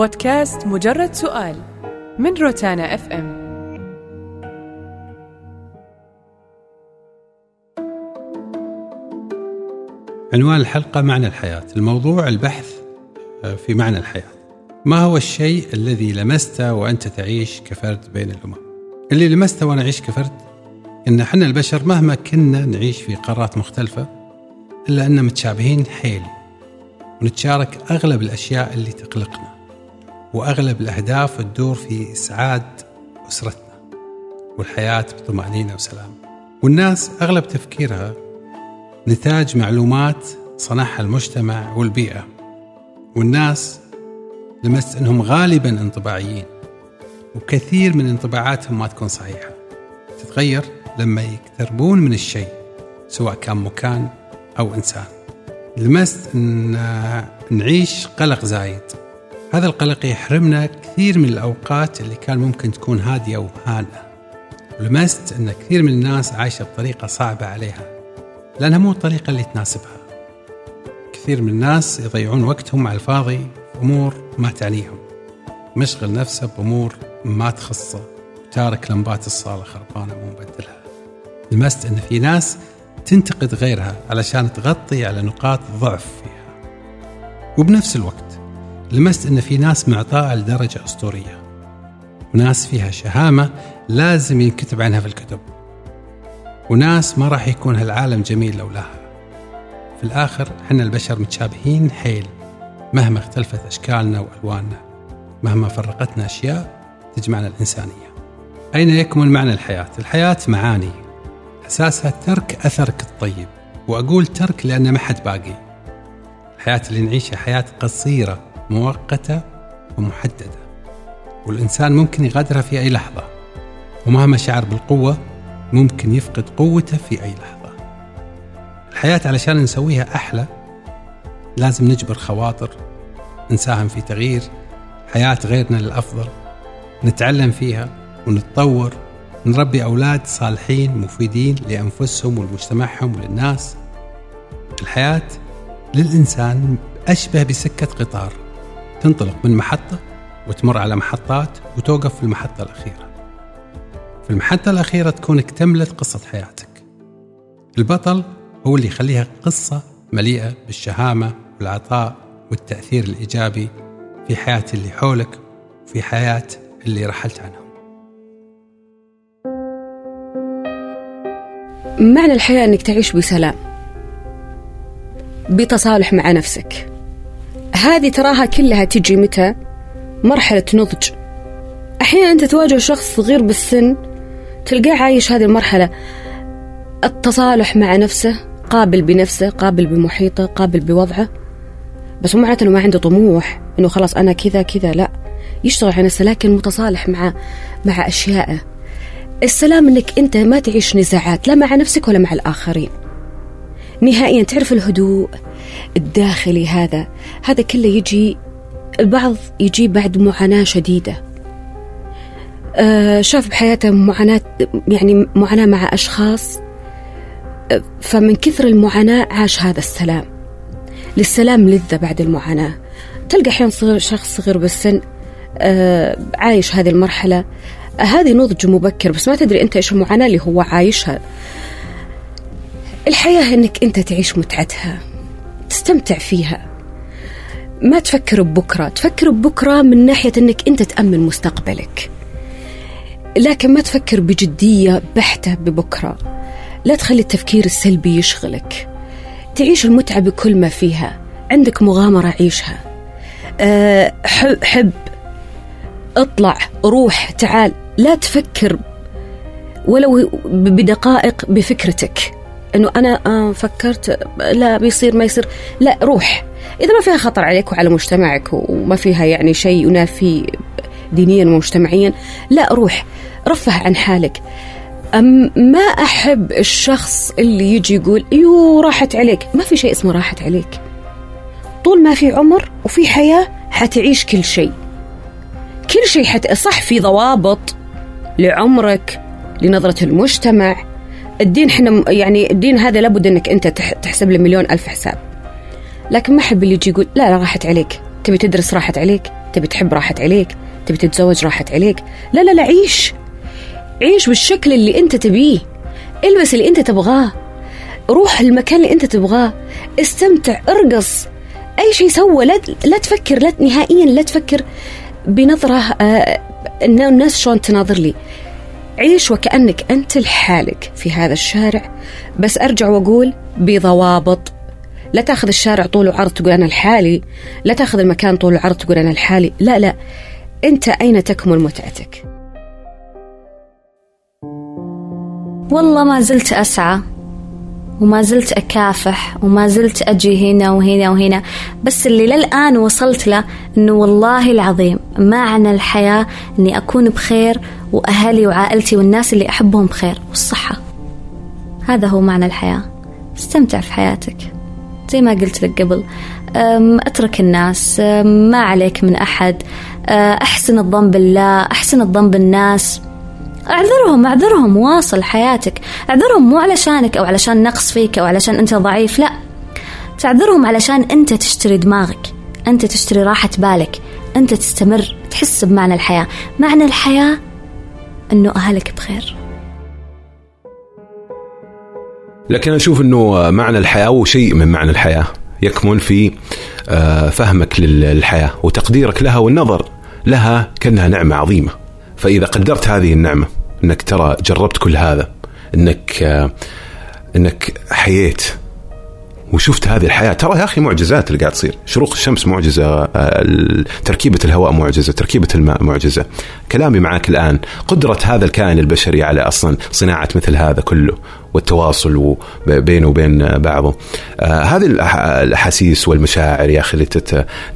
بودكاست مجرد سؤال من روتانا اف ام عنوان الحلقة معنى الحياة الموضوع البحث آه، في معنى الحياة. ما هو الشيء الذي لمسته وأنت تعيش كفرد بين الأمم؟ اللي لمسته وأنا أعيش كفرد؟ إن إحنا البشر مهما كنا نعيش في قارات مختلفة إلا أننا متشابهين حيل ونتشارك أغلب الأشياء اللي تقلقنا. وأغلب الأهداف تدور في إسعاد أسرتنا والحياة بطمأنينة وسلام. والناس أغلب تفكيرها نتاج معلومات صنعها المجتمع والبيئة. والناس لمست أنهم غالبا انطباعيين وكثير من انطباعاتهم ما تكون صحيحة. تتغير لما يقتربون من الشيء سواء كان مكان أو إنسان. لمست أن نعيش قلق زايد. هذا القلق يحرمنا كثير من الأوقات اللي كان ممكن تكون هادية وهانئة. ولمست أن كثير من الناس عايشة بطريقة صعبة عليها لأنها مو الطريقة اللي تناسبها. كثير من الناس يضيعون وقتهم على الفاضي في أمور ما تعنيهم. مشغل نفسه بأمور ما تخصه. وتارك لمبات الصالة خربانة مو مبدلها. لمست أن في ناس تنتقد غيرها علشان تغطي على نقاط ضعف فيها. وبنفس الوقت لمست أن في ناس معطاءة لدرجة أسطورية. وناس فيها شهامة لازم ينكتب عنها في الكتب. وناس ما راح يكون هالعالم جميل لولاها. في الآخر حنا البشر متشابهين حيل. مهما اختلفت أشكالنا وألواننا مهما فرقتنا أشياء تجمعنا الإنسانية. أين يكمن معنى الحياة؟ الحياة معاني. أساسها ترك أثرك الطيب. وأقول ترك لأن ما حد باقي. الحياة اللي نعيشها حياة قصيرة. مؤقتة ومحددة. والإنسان ممكن يغادرها في أي لحظة. ومهما شعر بالقوة ممكن يفقد قوته في أي لحظة. الحياة علشان نسويها أحلى لازم نجبر خواطر نساهم في تغيير حياة غيرنا للأفضل نتعلم فيها ونتطور نربي أولاد صالحين مفيدين لأنفسهم ولمجتمعهم وللناس. الحياة للإنسان أشبه بسكة قطار. تنطلق من محطة وتمر على محطات وتوقف في المحطة الأخيرة. في المحطة الأخيرة تكون اكتملت قصة حياتك. البطل هو اللي يخليها قصة مليئة بالشهامة والعطاء والتأثير الإيجابي في حياة اللي حولك وفي حياة اللي رحلت عنهم. معنى الحياة أنك تعيش بسلام بتصالح مع نفسك. هذه تراها كلها تجي متى؟ مرحلة نضج. أحيانا أنت تواجه شخص صغير بالسن تلقاه عايش هذه المرحلة. التصالح مع نفسه قابل بنفسه قابل بمحيطه قابل بوضعه. بس مو معناته إنه ما عنده طموح إنه خلاص أنا كذا كذا لا. يشتغل على نفسه لكن متصالح مع مع أشيائه. السلام إنك أنت ما تعيش نزاعات لا مع نفسك ولا مع الآخرين. نهائيا تعرف الهدوء الداخلي هذا. هذا كله يجي البعض يجي بعد معاناة شديدة. آه، شاف بحياته معاناة يعني معاناة مع أشخاص آه، فمن كثر المعاناة عاش هذا السلام. للسلام لذة بعد المعاناة. تلقى أحيانا صغير شخص صغير بالسن آه، عايش هذه المرحلة. هذه نضج مبكر بس ما تدري أنت إيش المعاناة اللي هو عايشها. الحياة أنك أنت تعيش متعتها. تستمتع فيها. ما تفكر ببكرة تفكر ببكرة من ناحية أنك أنت تأمن مستقبلك. لكن ما تفكر بجدية بحتة ببكرة. لا تخلي التفكير السلبي يشغلك. تعيش المتعة بكل ما فيها. عندك مغامرة عيشها. أه حب اطلع روح تعال. لا تفكر ولو بدقائق بفكرتك. إنه أنا آه فكرت لا بيصير ما يصير. لا روح. إذا ما فيها خطر عليك وعلى مجتمعك وما فيها يعني شيء ينافي دينيا ومجتمعيا لا روح. رفه عن حالك. أم ما أحب الشخص اللي يجي يقول يو راحت عليك. ما في شيء اسمه راحت عليك. طول ما في عمر وفي حياة حتعيش كل شيء. كل شيء حت... صح في ضوابط لعمرك لنظرة المجتمع. الدين إحنا يعني الدين هذا لابد إنك أنت تحسب له مليون ألف حساب. لكن ما أحب اللي يجي يقول لا لا راحت عليك. تبي تدرس راحت عليك تبي تحب راحت عليك تبي تتزوج راحت عليك. لا لا لا عيش. عيش بالشكل اللي أنت تبيه. البس اللي أنت تبغاه. روح المكان اللي أنت تبغاه. استمتع ارقص. أي شيء سوى. لا, لا تفكر لا نهائيا لا تفكر بنظرة آه الناس شلون تناظر لي. عيش وكأنك أنت لحالك في هذا الشارع بس أرجع وأقول بضوابط. لا تأخذ الشارع طول وعرض تقول أنا لحالي لا تأخذ المكان طول وعرض تقول أنا لحالي. لا لا. أنت أين تكمن متعتك؟ والله ما زلت أسعى. وما زلت أكافح وما زلت أجي هنا وهنا وهنا. بس اللي للآن وصلت له أنه والله العظيم معنى الحياة أني أكون بخير وأهلي وعائلتي والناس اللي أحبهم بخير والصحة. هذا هو معنى الحياة. استمتع في حياتك. زي ما قلت لك قبل. أترك الناس. ما عليك من أحد. أحسن الظن بالله أحسن الظن بالناس. اعذرهم اعذرهم واصل حياتك. اعذرهم مو علشانك أو علشان نقص فيك أو علشان أنت ضعيف لا. تعذرهم علشان أنت تشتري دماغك. أنت تشتري راحة بالك. أنت تستمر تحس بمعنى الحياة. معنى الحياة إنه أهلك بخير. لكن أشوف إنه معنى الحياة أو شيء من معنى الحياة. يكمن في آه، فهمك للحياة وتقديرك لها والنظر لها كأنها نعمة عظيمة. فإذا قدرت هذه النعمة انك ترى جربت كل هذا انك آه، انك حييت وشفت هذه الحياة. ترى يا أخي معجزات اللي قاعد تصير. شروق الشمس معجزة آه، تركيبة الهواء معجزة تركيبة الماء معجزة. كلامي معك الآن. قدرة هذا الكائن البشري على أصلا صناعة مثل هذا كله والتواصل بينه وبين بعضه. آه هذه الأحاسيس والمشاعر يا أخي اللي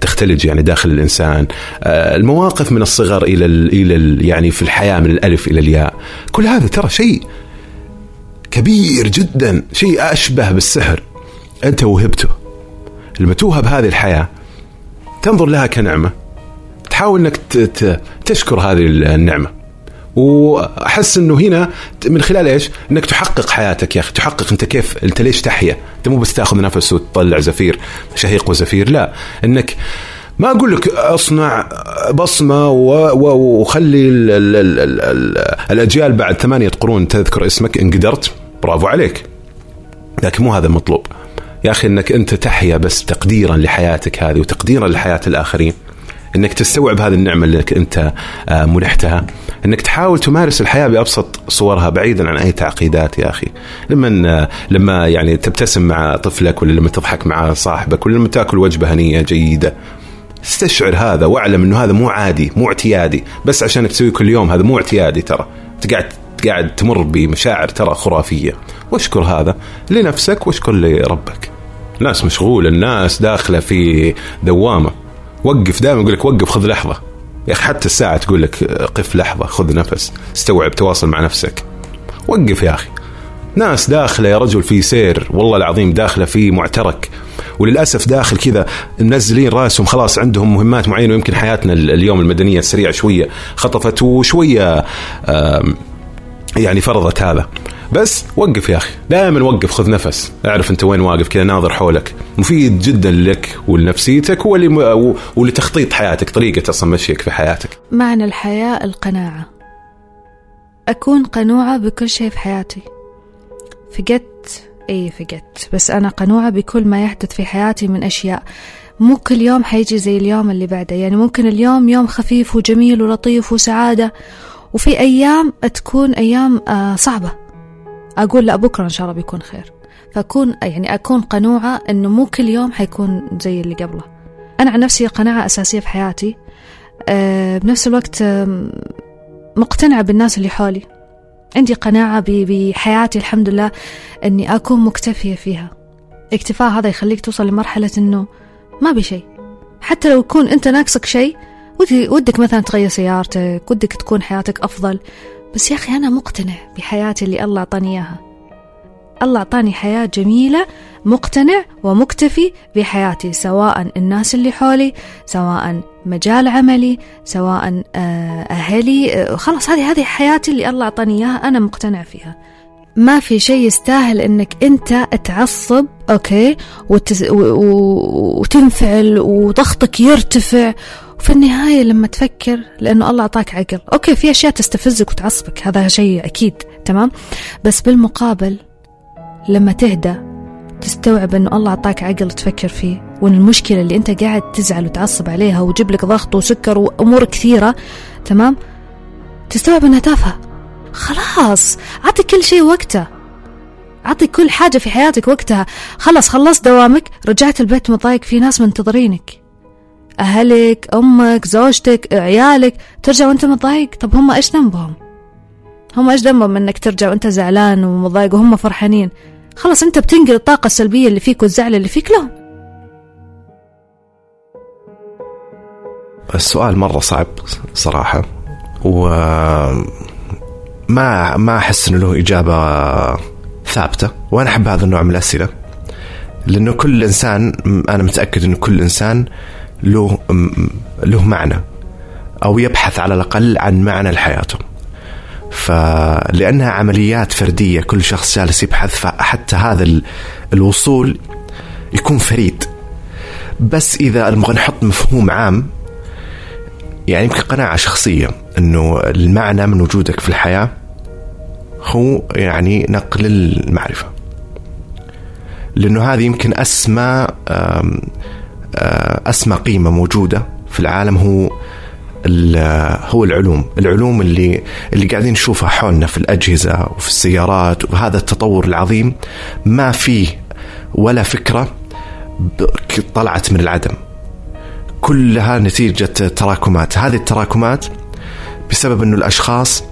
تختلج يعني داخل الإنسان. آه المواقف من الصغر إلى إلى يعني في الحياة من الألف إلى الياء. كل هذا ترى شيء كبير جدا شيء أشبه بالسحر. أنت وهبته لما توهب هذه الحياة تنظر لها كنعمة تحاول إنك تشكر هذه النعمة وأحس إنه هنا من خلال إيش؟ إنك تحقق حياتك يا أخي، تحقق أنت كيف أنت ليش تحيا؟ أنت مو بس تاخذ نفس وتطلع زفير شهيق وزفير، لا إنك ما أقول لك أصنع بصمة وخلي ال ال ال ال ال الأجيال بعد ثمانية قرون تذكر اسمك إن قدرت برافو عليك. لكن مو هذا المطلوب. يا أخي إنك أنت تحيا بس تقديرا لحياتك هذه وتقديرا لحياة الآخرين. إنك تستوعب هذه النعمة اللي أنت آه، منحتها. إنك تحاول تمارس الحياة بأبسط صورها بعيدا عن أي تعقيدات يا أخي. لما آه، لما يعني تبتسم مع طفلك ولا لما تضحك مع صاحبك ولا لما تأكل وجبة هنية جيدة استشعر هذا واعلم إنه هذا مو عادي مو اعتيادي. بس عشانك تسوي كل يوم هذا مو اعتيادي ترى. انت قاعد قاعد تمر بمشاعر ترى خرافية. واشكر هذا لنفسك واشكر لربك. ناس مشغولة الناس داخلة في دوامة. وقف دائما يقول لك وقف خذ لحظة. يا أخي حتى الساعة تقول لك قف لحظة خذ نفس استوعب تواصل مع نفسك. وقف يا أخي. ناس داخلة يا رجل في سير والله العظيم داخلة في معترك. وللأسف داخل كذا منزلين راسهم خلاص عندهم مهمات معينة ويمكن حياتنا اليوم المدنية السريعة شوية خطفت وشوية يعني فرضت هذا. بس وقف يا أخي. دائما وقف خذ نفس. أعرف أنت وين واقف كذا ناظر حولك. مفيد جدا لك ولنفسيتك. ولتخطيط حياتك طريقة أصلا مشيك في حياتك. معنى الحياة القناعة. أكون قنوعة بكل شيء في حياتي. فقدت اي فقدت بس أنا قنوعة بكل ما يحدث في حياتي من أشياء. مو كل يوم حيجي زي اليوم اللي بعده. يعني ممكن اليوم يوم خفيف وجميل ولطيف وسعادة. وفي أيام تكون أيام آه، صعبة. أقول لا بكرة إن شاء الله بيكون خير. فأكون يعني أكون قنوعة إنه مو كل يوم حيكون زي اللي قبله. أنا عن نفسي قناعة أساسية في حياتي. أه بنفس الوقت مقتنعة بالناس اللي حولي. عندي قناعة بحياتي الحمد لله إني أكون مكتفية فيها. اكتفاء هذا يخليك توصل لمرحلة إنه ما بشيء حتى لو يكون أنت ناقصك شيء ودك مثلا تغير سيارتك ودك تكون حياتك أفضل. بس يا أخي أنا مقتنع بحياتي اللي الله أعطاني إياها. الله أعطاني حياة جميلة مقتنع ومكتفي بحياتي سواء الناس اللي حولي سواء مجال عملي سواء آه، أهلي آه، خلاص هذه هذه حياتي اللي الله أعطاني إياها أنا مقتنع فيها. ما في شيء يستاهل إنك أنت تعصب okay وتز... و... وتنفعل وضغطك يرتفع وفي النهاية لما تفكر لأنه الله أعطاك عقل. Okay في أشياء تستفزك وتعصبك هذا شيء أكيد تمام؟ بس بالمقابل لما تهدى تستوعب أنه الله أعطاك عقل تفكر فيه وأن المشكلة اللي أنت قاعد تزعل وتعصب عليها ويجيب لك ضغط وسكر وأمور كثيرة تمام؟ تستوعب أنها تافهة. خلاص أعطي كل شيء وقته. أعطي كل حاجة في حياتك وقتها. خلص خلصت دوامك رجعت البيت مضايق في ناس منتظرينك. أهلك أمك زوجتك عيالك ترجع وأنت متضايق. طب هم إيش ذنبهم؟ هم إيش ذنبهم إنك ترجع وأنت زعلان ومضايق وهم فرحانين؟ خلاص أنت بتنقل الطاقة السلبية اللي فيك والزعل اللي فيك لهم. السؤال مرة صعب صراحة و ما ما أحس إنه له إجابة ثابتة وأنا أحب هذا النوع من الأسئلة لأنه كل إنسان أنا متأكد إنه كل إنسان له له معنى أو يبحث على الأقل عن معنى لحياته. فلانها عمليات فردية كل شخص جالس يبحث فحتى هذا الوصول يكون فريد. بس إذا نبغى نحط مفهوم عام يعني يمكن قناعة شخصية إنه المعنى من وجودك في الحياة هو يعني نقل المعرفة. لأنه هذه يمكن أسمى أسمى قيمة موجودة في العالم هو هو العلوم، العلوم اللي اللي قاعدين نشوفها حولنا في الأجهزة وفي السيارات وهذا التطور العظيم ما فيه ولا فكرة طلعت من العدم. كلها نتيجة تراكمات، هذه التراكمات بسبب إنه الأشخاص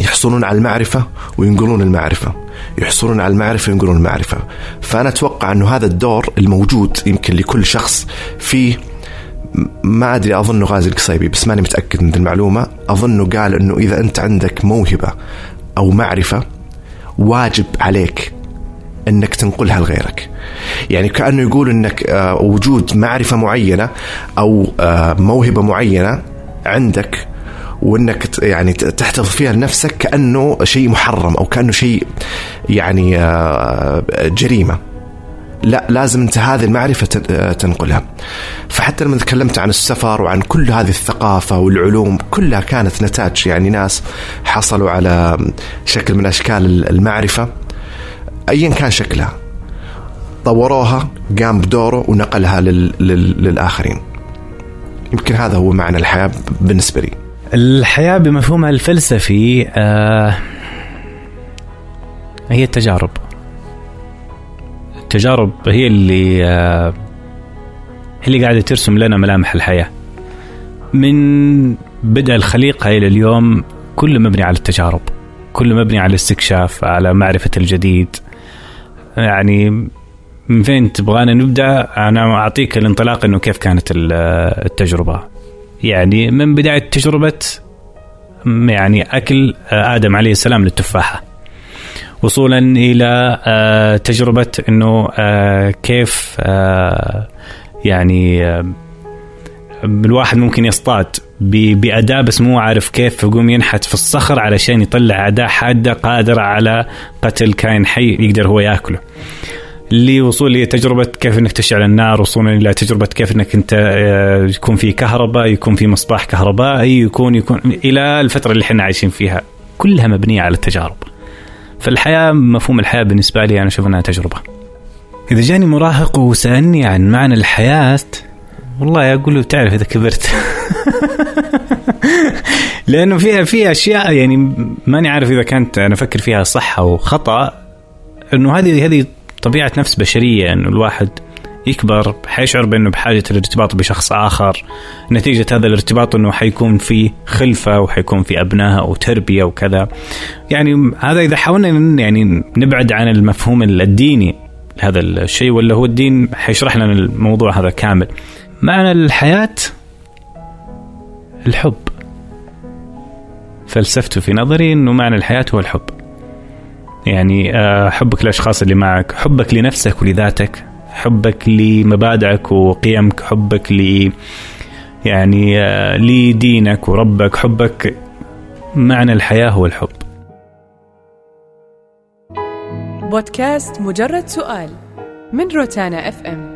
يحصلون على المعرفة وينقلون المعرفة. يحصلون على المعرفة وينقلون المعرفة. فأنا أتوقع أنه هذا الدور الموجود يمكن لكل شخص فيه ما أدري اظنه غازي القصيبي بس ماني متأكد من المعلومة اظنه قال أنه إذا أنت عندك موهبة أو معرفة واجب عليك أنك تنقلها لغيرك يعني كأنه يقول أنك وجود معرفة معينة أو موهبة معينة عندك وإنك يعني تحتفظ فيها لنفسك كأنه شيء محرم أو كأنه شيء يعني جريمة. لا لازم أنت هذه المعرفة تنقلها. فحتى لما تكلمت عن السفر وعن كل هذه الثقافة والعلوم كلها كانت نتاج يعني ناس حصلوا على شكل من أشكال المعرفة. ايا كان شكلها طوروها قام بدوره ونقلها لل... لل... للآخرين. يمكن هذا هو معنى الحياة بالنسبة لي. الحياة بمفهومها الفلسفي آه هي التجارب. التجارب هي اللي هي اللي قاعدة ترسم لنا ملامح الحياة. من بدء الخليقة إلى اليوم كله مبني على التجارب كله مبني على الاستكشاف على معرفة الجديد. يعني من فين تبغانا نبدأ؟ أنا أعطيك الانطلاق إنه كيف كانت التجربة. يعني من بداية تجربة يعني أكل آدم عليه السلام للتفاحة. وصولا إلى تجربة إنه كيف يعني الواحد ممكن يصطاد بأداة بس مو عارف كيف يقوم ينحت في الصخر علشان يطلع أداة حادة قادرة على قتل كائن حي يقدر هو يأكله. لوصول لتجربة كيف إنك تشعل النار وصولا إلى تجربة كيف إنك أنت يكون في كهرباء يكون في مصباح كهربائي يكون يكون إلى الفترة اللي إحنا عايشين فيها. كلها مبنية على التجارب. فالحياة مفهوم الحياة بالنسبة لي أنا أشوف أنها تجربة. إذا جاني مراهق وسألني عن معنى الحياة والله أقول له تعرف إذا كبرت. لأنه فيها في أشياء يعني ماني عارف إذا كانت أنا أفكر فيها صح أو خطأ أنه هذه هذه طبيعة نفس بشرية أنه الواحد يكبر حيشعر بأنه بحاجة الارتباط بشخص آخر. نتيجة هذا الارتباط أنه حيكون في خلفة وحيكون في أبناء وتربية وكذا يعني هذا إذا حاولنا يعني نبعد عن المفهوم الديني لهذا الشيء ولا هو الدين حيشرح لنا الموضوع هذا كامل. معنى الحياة الحب. فلسفته في نظري أنه معنى الحياة هو الحب. يعني حبك للأشخاص اللي معك حبك لنفسك ولذاتك حبك لمبادئك وقيمك حبك ل يعني لدينك وربك حبك معنى الحياة هو الحب. بودكاست مجرد سؤال من روتانا اف ام